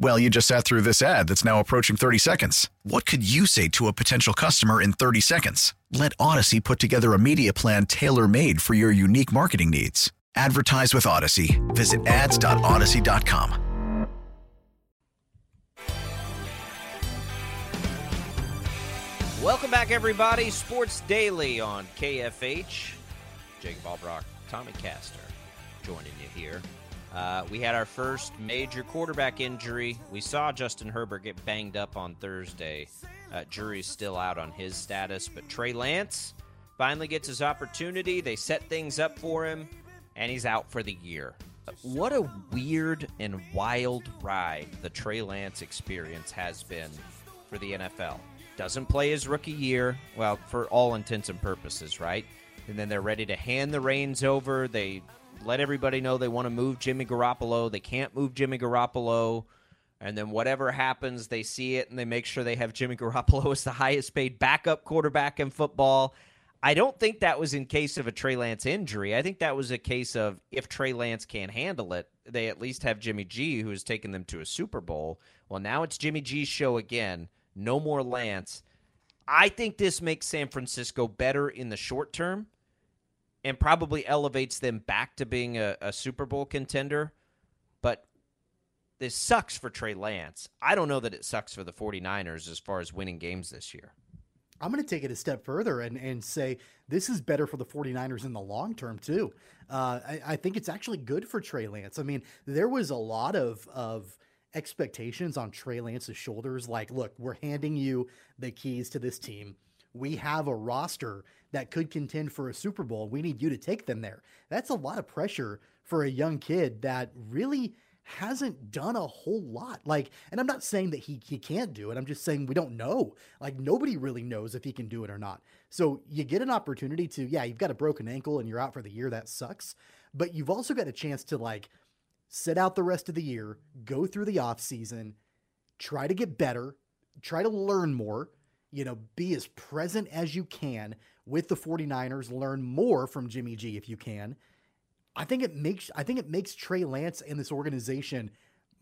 Well, you just sat through this ad that's now approaching 30 seconds. What could you say to a potential customer in 30 seconds? Let Audacy put together a media plan tailor made for your unique marketing needs. Advertise with Audacy. Visit ads.audacy.com. Welcome back, everybody. Sports Daily on KFH. Jacob Albracht, Tommy Castor joining you here. Uh, we had our first major quarterback injury. We saw Justin Herbert get banged up on Thursday. Uh, jury's still out on his status, but Trey Lance finally gets his opportunity. They set things up for him, and he's out for the year. What a weird and wild ride the Trey Lance experience has been for the NFL. Doesn't play his rookie year, well, for all intents and purposes, right? And then they're ready to hand the reins over. They let everybody know they want to move Jimmy Garoppolo. They can't move Jimmy Garoppolo. And then whatever happens, they see it and they make sure they have Jimmy Garoppolo as the highest paid backup quarterback in football. I don't think that was in case of a Trey Lance injury. I think that was a case of if Trey Lance can't handle it, they at least have Jimmy G, who has taken them to a Super Bowl. Well, now it's Jimmy G's show again. No more Lance. I think this makes San Francisco better in the short term and probably elevates them back to being a, a Super Bowl contender. But this sucks for Trey Lance. I don't know that it sucks for the 49ers as far as winning games this year. I'm going to take it a step further and, and say this is better for the 49ers in the long term, too. Uh, I, I, think it's actually good for Trey Lance. I mean, there was a lot of, of expectations on Trey Lance's shoulders. Like, look, we're handing you the keys to this team. We have a roster that could contend for a Super Bowl. We need you to take them there. That's a lot of pressure for a young kid that really hasn't done a whole lot. Like, and I'm not saying that he, he can't do it. I'm just saying we don't know. Like, nobody really knows if he can do it or not. So you get an opportunity to, yeah, you've got a broken ankle and you're out for the year. That sucks. But you've also got a chance to, like, sit out the rest of the year, go through the off season, try to get better, try to learn more, you know, be as present as you can with the 49ers, learn more from Jimmy G if you can. I think it makes I think it makes Trey Lance and this organization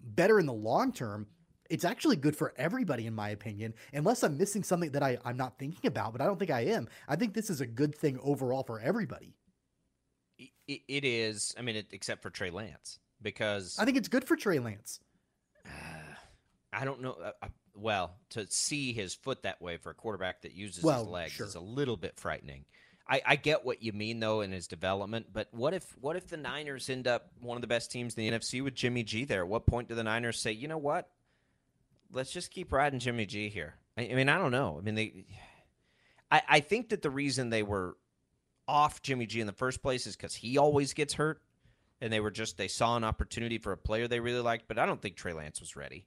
better in the long term. It's actually good for everybody, in my opinion, unless I'm missing something that I, I'm not thinking about, but I don't think I am. I think this is a good thing overall for everybody. it is. I mean, it, except for Trey Lance, because I think it's good for Trey Lance. I don't know. Uh, uh, well, to see his foot that way for a quarterback that uses well, his legs sure. is a little bit frightening. I, I, get what you mean though in his development, but what if what if the Niners end up one of the best teams in the NFC with Jimmy G there? At what point do the Niners say, you know what? Let's just keep riding Jimmy G here. I, I mean, I don't know. I mean, they. I, I think that the reason they were off Jimmy G in the first place is because he always gets hurt, and they were just they saw an opportunity for a player they really liked. But I don't think Trey Lance was ready.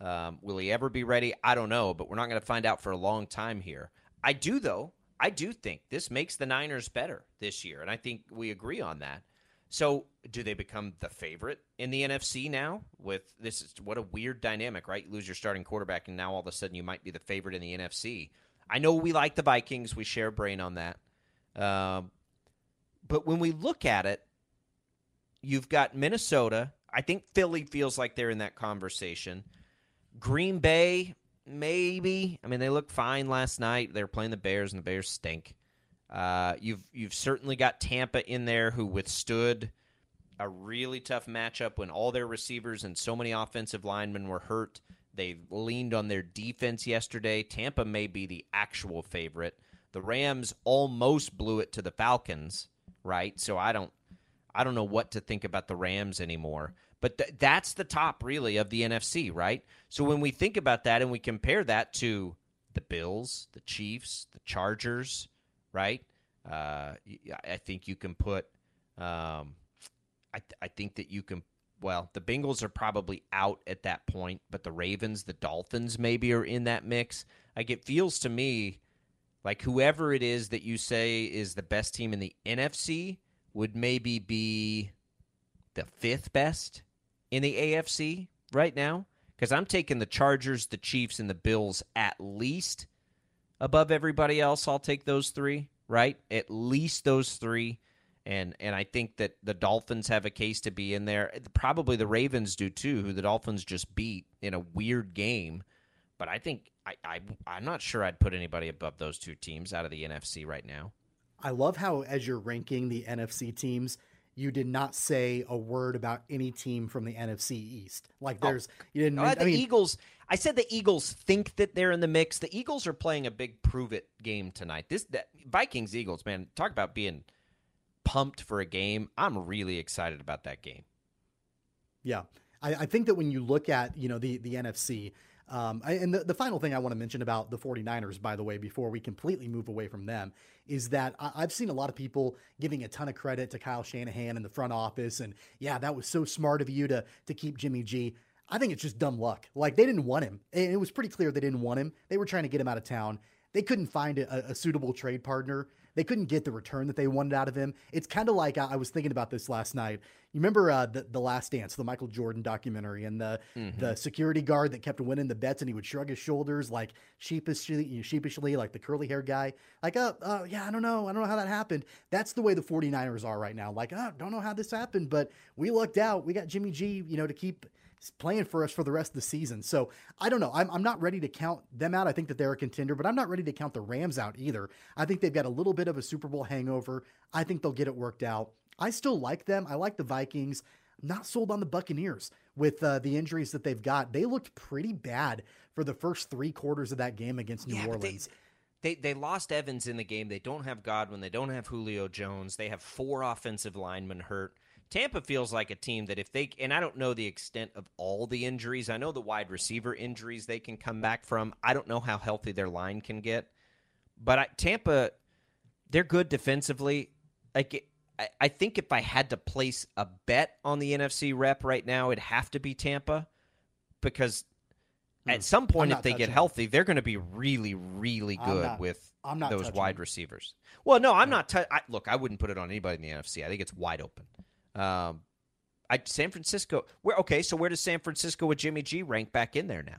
Um, will he ever be ready? I don't know, but we're not going to find out for a long time here. I do though I do think this makes the Niners better this year, and I think we agree on that. So, do they become the favorite in the NFC now? With this, is what a weird dynamic, right? You lose your starting quarterback, and now all of a sudden you might be the favorite in the NFC. I know we like the Vikings; we share brain on that. Um, but when we look at it, you've got Minnesota. I think Philly feels like they're in that conversation. Green Bay, maybe. I mean, they looked fine last night. They were playing the Bears, and the Bears stink. Uh, you've you've certainly got Tampa in there, who withstood a really tough matchup when all their receivers and so many offensive linemen were hurt. They leaned on their defense yesterday. Tampa may be the actual favorite. The Rams almost blew it to the Falcons, right? So I don't I don't know what to think about the Rams anymore. But th- that's the top, really, of the NFC, right? So when we think about that and we compare that to the Bills, the Chiefs, the Chargers, right? Uh, I think you can put. Um, I, th- I think that you can. Well, the Bengals are probably out at that point, but the Ravens, the Dolphins, maybe are in that mix. Like it feels to me like whoever it is that you say is the best team in the NFC would maybe be the fifth best in the AFC right now because I'm taking the Chargers, the Chiefs, and the Bills at least above everybody else. I'll take those three, right? At least those three. And and I think that the Dolphins have a case to be in there. Probably the Ravens do too, who the Dolphins just beat in a weird game. But I think I, I I'm not sure I'd put anybody above those two teams out of the NFC right now. I love how as you're ranking the NFC teams, you did not say a word about any team from the NFC East. Like oh, there's, oh, you didn't. Uh, the I mean, Eagles. I said the Eagles think that they're in the mix. The Eagles are playing a big prove it game tonight. This that, Vikings Eagles man, talk about being pumped for a game. I'm really excited about that game. Yeah, I, I think that when you look at you know the the NFC, um, and the, the final thing I want to mention about the 49ers, by the way, before we completely move away from them, is that I, have seen a lot of people giving a ton of credit to Kyle Shanahan in the front office. And yeah, that was so smart of you to, to keep Jimmy G. I think it's just dumb luck. Like they didn't want him. And it was pretty clear they didn't want him. They were trying to get him out of town. They couldn't find a, a suitable trade partner. They couldn't get the return that they wanted out of him. It's kind of like I, I, was thinking about this last night. You remember uh, the the Last Dance, the Michael Jordan documentary, and the mm-hmm. the security guard that kept winning the bets, and he would shrug his shoulders like sheepishly, sheepishly, like the curly hair guy, like, oh, uh, yeah, I don't know, I don't know how that happened. That's the way the 49ers are right now. Like, oh, don't know how this happened, but we lucked out. We got Jimmy G, you know, to keep playing for us for the rest of the season. So I don't know. I'm, I'm not ready to count them out. I think that they're a contender, but I'm not ready to count the Rams out either. I think they've got a little bit of a Super Bowl hangover. I think they'll get it worked out. I still like them. I like the Vikings. I'm not sold on the Buccaneers with uh, the injuries that they've got. They looked pretty bad for the first three quarters of that game against New yeah, Orleans. They, they, they lost Evans in the game. They don't have Godwin. They don't have Julio Jones. They have four offensive linemen hurt. Tampa feels like a team that if they and I don't know the extent of all the injuries. I know the wide receiver injuries they can come back from. I don't know how healthy their line can get. But I, Tampa they're good defensively. Like I, I think if I had to place a bet on the NFC rep right now, it'd have to be Tampa because hmm. at some point if they get healthy, they're going to be really really good not, with those wide receivers. Well, no, I'm not. T- I, look, I wouldn't put it on anybody in the NFC. I think it's wide open. Um, I San Francisco. Where okay? So where does San Francisco with Jimmy G rank back in there now?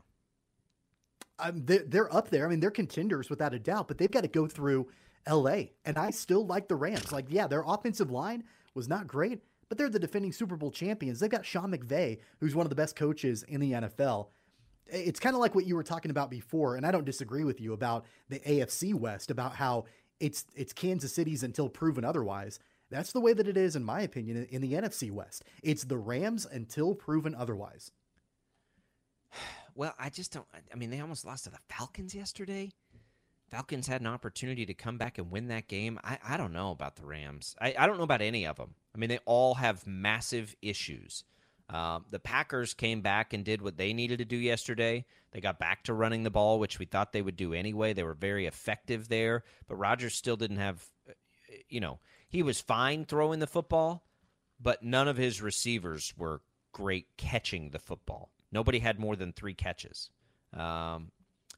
Um, they're, they're up there. I mean, they're contenders without a doubt, but they've got to go through L.A. And I still like the Rams. Like, yeah, their offensive line was not great, but they're the defending Super Bowl champions. They've got Sean McVay, who's one of the best coaches in the NFL. It's kind of like what you were talking about before, and I don't disagree with you about the AFC West, about how it's it's Kansas City's until proven otherwise. That's the way that it is, in my opinion, in the NFC West. It's the Rams until proven otherwise. Well, I just don't. I mean, they almost lost to the Falcons yesterday. Falcons had an opportunity to come back and win that game. I, I don't know about the Rams. I, I don't know about any of them. I mean, they all have massive issues. Um, the Packers came back and did what they needed to do yesterday. They got back to running the ball, which we thought they would do anyway. They were very effective there, but Rodgers still didn't have, uh, you know, he was fine throwing the football, but none of his receivers were great catching the football. Nobody had more than three catches. Um,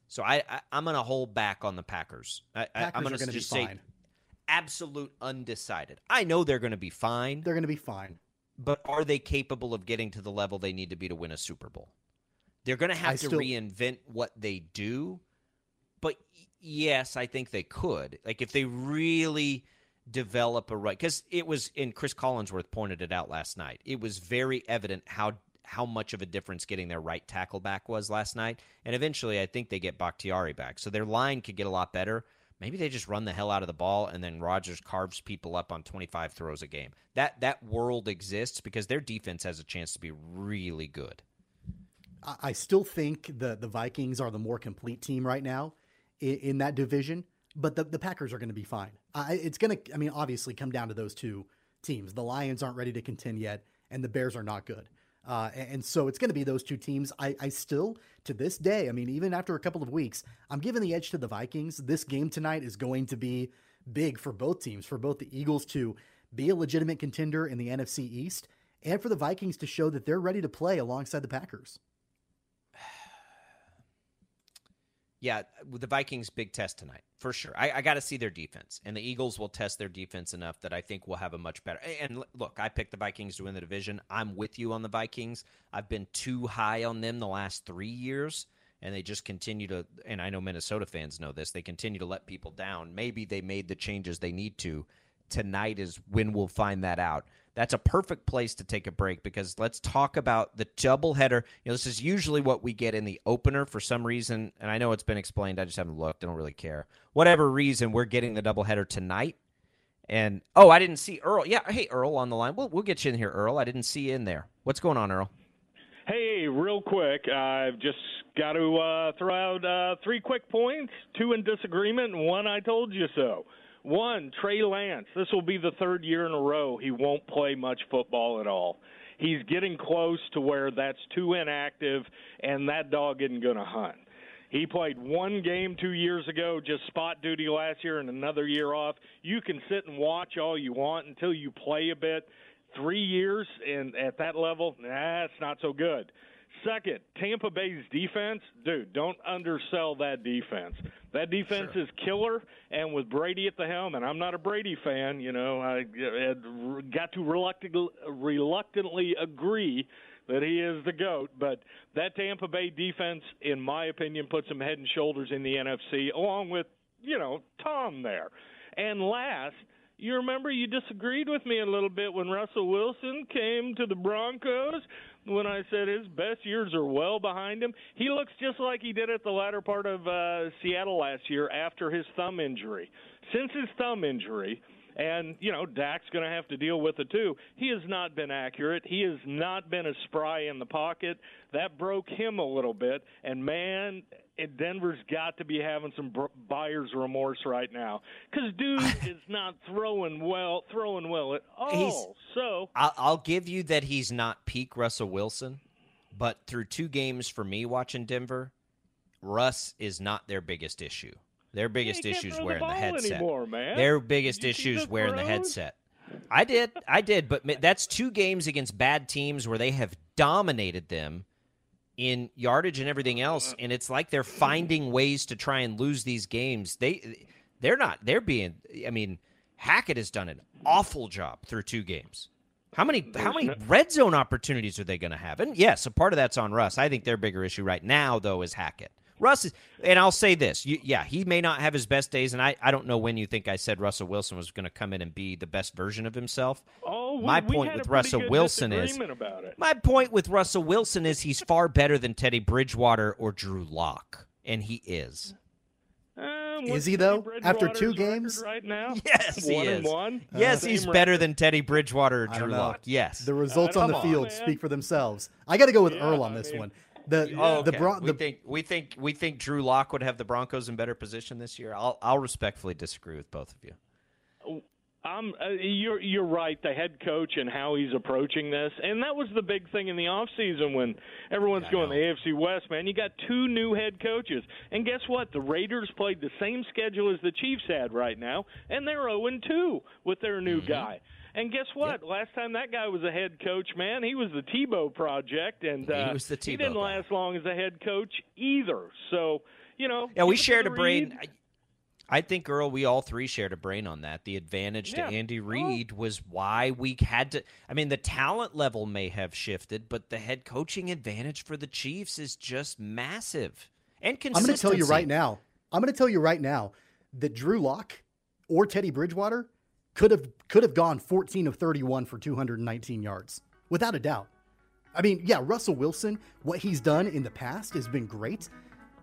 so I, I am going to hold back on the Packers. I, Packers I'm going to just say fine. absolute undecided. I know they're going to be fine. They're going to be fine. But are they capable of getting to the level they need to be to win a Super Bowl? They're going to have I to still... reinvent what they do. But yes, I think they could. Like if they really develop a right because it was and Chris Collinsworth pointed it out last night. It was very evident how how much of a difference getting their right tackle back was last night. And eventually I think they get Bakhtiari back. So their line could get a lot better. Maybe they just run the hell out of the ball and then Rodgers carves people up on 25 throws a game. That that world exists because their defense has a chance to be really good. I still think the the Vikings are the more complete team right now in, in that division but the, the Packers are going to be fine. It's going to, I mean, obviously come down to those two teams. The Lions aren't ready to contend yet, and the Bears are not good. Uh, and so it's going to be those two teams. I, I still, to this day, I mean, even after a couple of weeks, I'm giving the edge to the Vikings. This game tonight is going to be big for both teams, for both the Eagles to be a legitimate contender in the NFC East and for the Vikings to show that they're ready to play alongside the Packers. Yeah, the Vikings' big test tonight for sure. I, I got to see their defense, and the Eagles will test their defense enough that I think we'll have a much better. And look, I picked the Vikings to win the division. I'm with you on the Vikings. I've been too high on them the last three years, and they just continue to. And I know Minnesota fans know this. They continue to let people down. Maybe they made the changes they need to. Tonight is when we'll find that out that's a perfect place to take a break because let's talk about the doubleheader. You know, this is usually what we get in the opener for some reason, and I know it's been explained. I just haven't looked. I don't really care. Whatever reason, we're getting the doubleheader tonight. And oh, I didn't see Earl. Yeah, hey Earl on the line. We'll we'll get you in here, Earl. I didn't see you in there. What's going on, Earl? Hey, real quick, I've just got to uh, throw out uh, three quick points: two in disagreement, and one I told you so. One, Trey Lance. This will be the third year in a row he won't play much football at all. He's getting close to where that's too inactive, and that dog isn't going to hunt. He played one game two years ago, just spot duty last year, and another year off. You can sit and watch all you want until you play a bit. Three years and at that level, that's nah, not so good. Second, Tampa Bay's defense, dude, don't undersell that defense. That defense sure. is killer, and with Brady at the helm, and I'm not a Brady fan, you know, I got to reluctantly, reluctantly agree that he is the goat. But that Tampa Bay defense, in my opinion, puts him head and shoulders in the NFC, along with you know Tom there. And last, you remember you disagreed with me a little bit when Russell Wilson came to the Broncos when I said his best years are well behind him. He looks just like he did at the latter part of uh, Seattle last year after his thumb injury. Since his thumb injury, and you know Dak's going to have to deal with it too. He has not been accurate. He has not been as spry in the pocket. That broke him a little bit. And man, Denver's got to be having some buyer's remorse right now because dude is not throwing well, throwing well at all. He's, so I'll, I'll give you that he's not peak Russell Wilson, but through two games for me watching Denver, Russ is not their biggest issue. Their biggest issue is wearing the, the headset. Anymore. Their biggest issue is wearing the headset. I did, I did, but that's two games against bad teams where they have dominated them in yardage and everything else and it's like they're finding ways to try and lose these games. They they're not they're being i mean hackett has done an awful job through two games. How many how many red zone opportunities are they going to have? And yes a part of that's on russ. I think their bigger issue right now though is hackett russ is and i'll say this you, yeah he may not have his best days and I, I don't know when you think i said russell wilson was going to come in and be the best version of himself Oh, we, my we point with Russell Wilson is my point with Russell Wilson is he's far better than Teddy Bridgewater or Drew Lock, and he is. Uh, is he though? After two games, right now, yes, one he is. one. Yes, uh, he's better than Teddy Bridgewater or Drew Lock. Yes, the results on the field on, speak for themselves. I got to go with yeah, Earl on this I mean, one. The yeah. oh, okay. the, Bron- the we think we think we think Drew Lock would have the Broncos in better position this year. I'll I'll respectfully disagree with both of you. Um, uh, you're you're right. The head coach and how he's approaching this, and that was the big thing in the off season when everyone's going the AFC West. Man, you got two new head coaches, and guess what? The Raiders played the same schedule as the Chiefs had right now, and they're 0 2 with their new mm-hmm. guy. And guess what? Yep. Last time that guy was a head coach, man, he was the Tebow project, and uh, he was the Tebow. He didn't guy. last long as a head coach either. So you know, yeah, we shared a brain. I think Earl, we all three shared a brain on that. The advantage yeah. to Andy oh. Reid oh. was why we had to. I mean, the talent level may have shifted, but the head coaching advantage for the Chiefs is just massive and consistent. I'm going to tell you right now. I'm going to tell you right now that Drew Lock or Teddy Bridgewater could have could have gone 14 of 31 for 219 yards without a doubt. I mean, yeah, Russell Wilson, what he's done in the past has been great,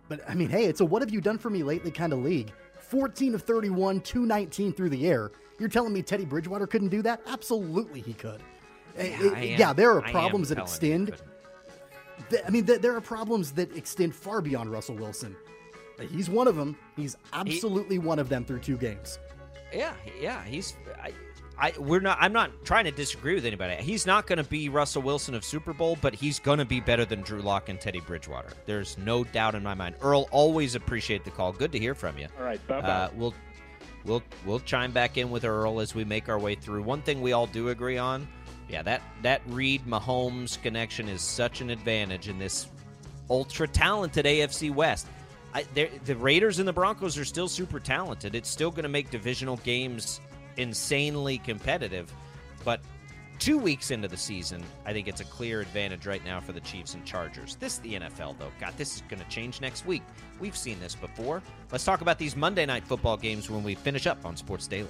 but I mean, hey, it's a what have you done for me lately kind of league. 14 of 31, 219 through the air. You're telling me Teddy Bridgewater couldn't do that? Absolutely, he could. Yeah, eh, eh, it, yeah there are problems that extend. I mean, there are problems that extend far beyond Russell Wilson. He's one of them. He's absolutely he, one of them through two games. Yeah, yeah, he's. I, I we're not. I'm not trying to disagree with anybody. He's not going to be Russell Wilson of Super Bowl, but he's going to be better than Drew Lock and Teddy Bridgewater. There's no doubt in my mind. Earl, always appreciate the call. Good to hear from you. All right, bye bye. Uh, we'll we'll we'll chime back in with Earl as we make our way through. One thing we all do agree on, yeah, that that Reid Mahomes connection is such an advantage in this ultra talented AFC West. I, the Raiders and the Broncos are still super talented. It's still going to make divisional games insanely competitive. But two weeks into the season, I think it's a clear advantage right now for the Chiefs and Chargers. This is the NFL, though. God, this is going to change next week. We've seen this before. Let's talk about these Monday night football games when we finish up on Sports Daily.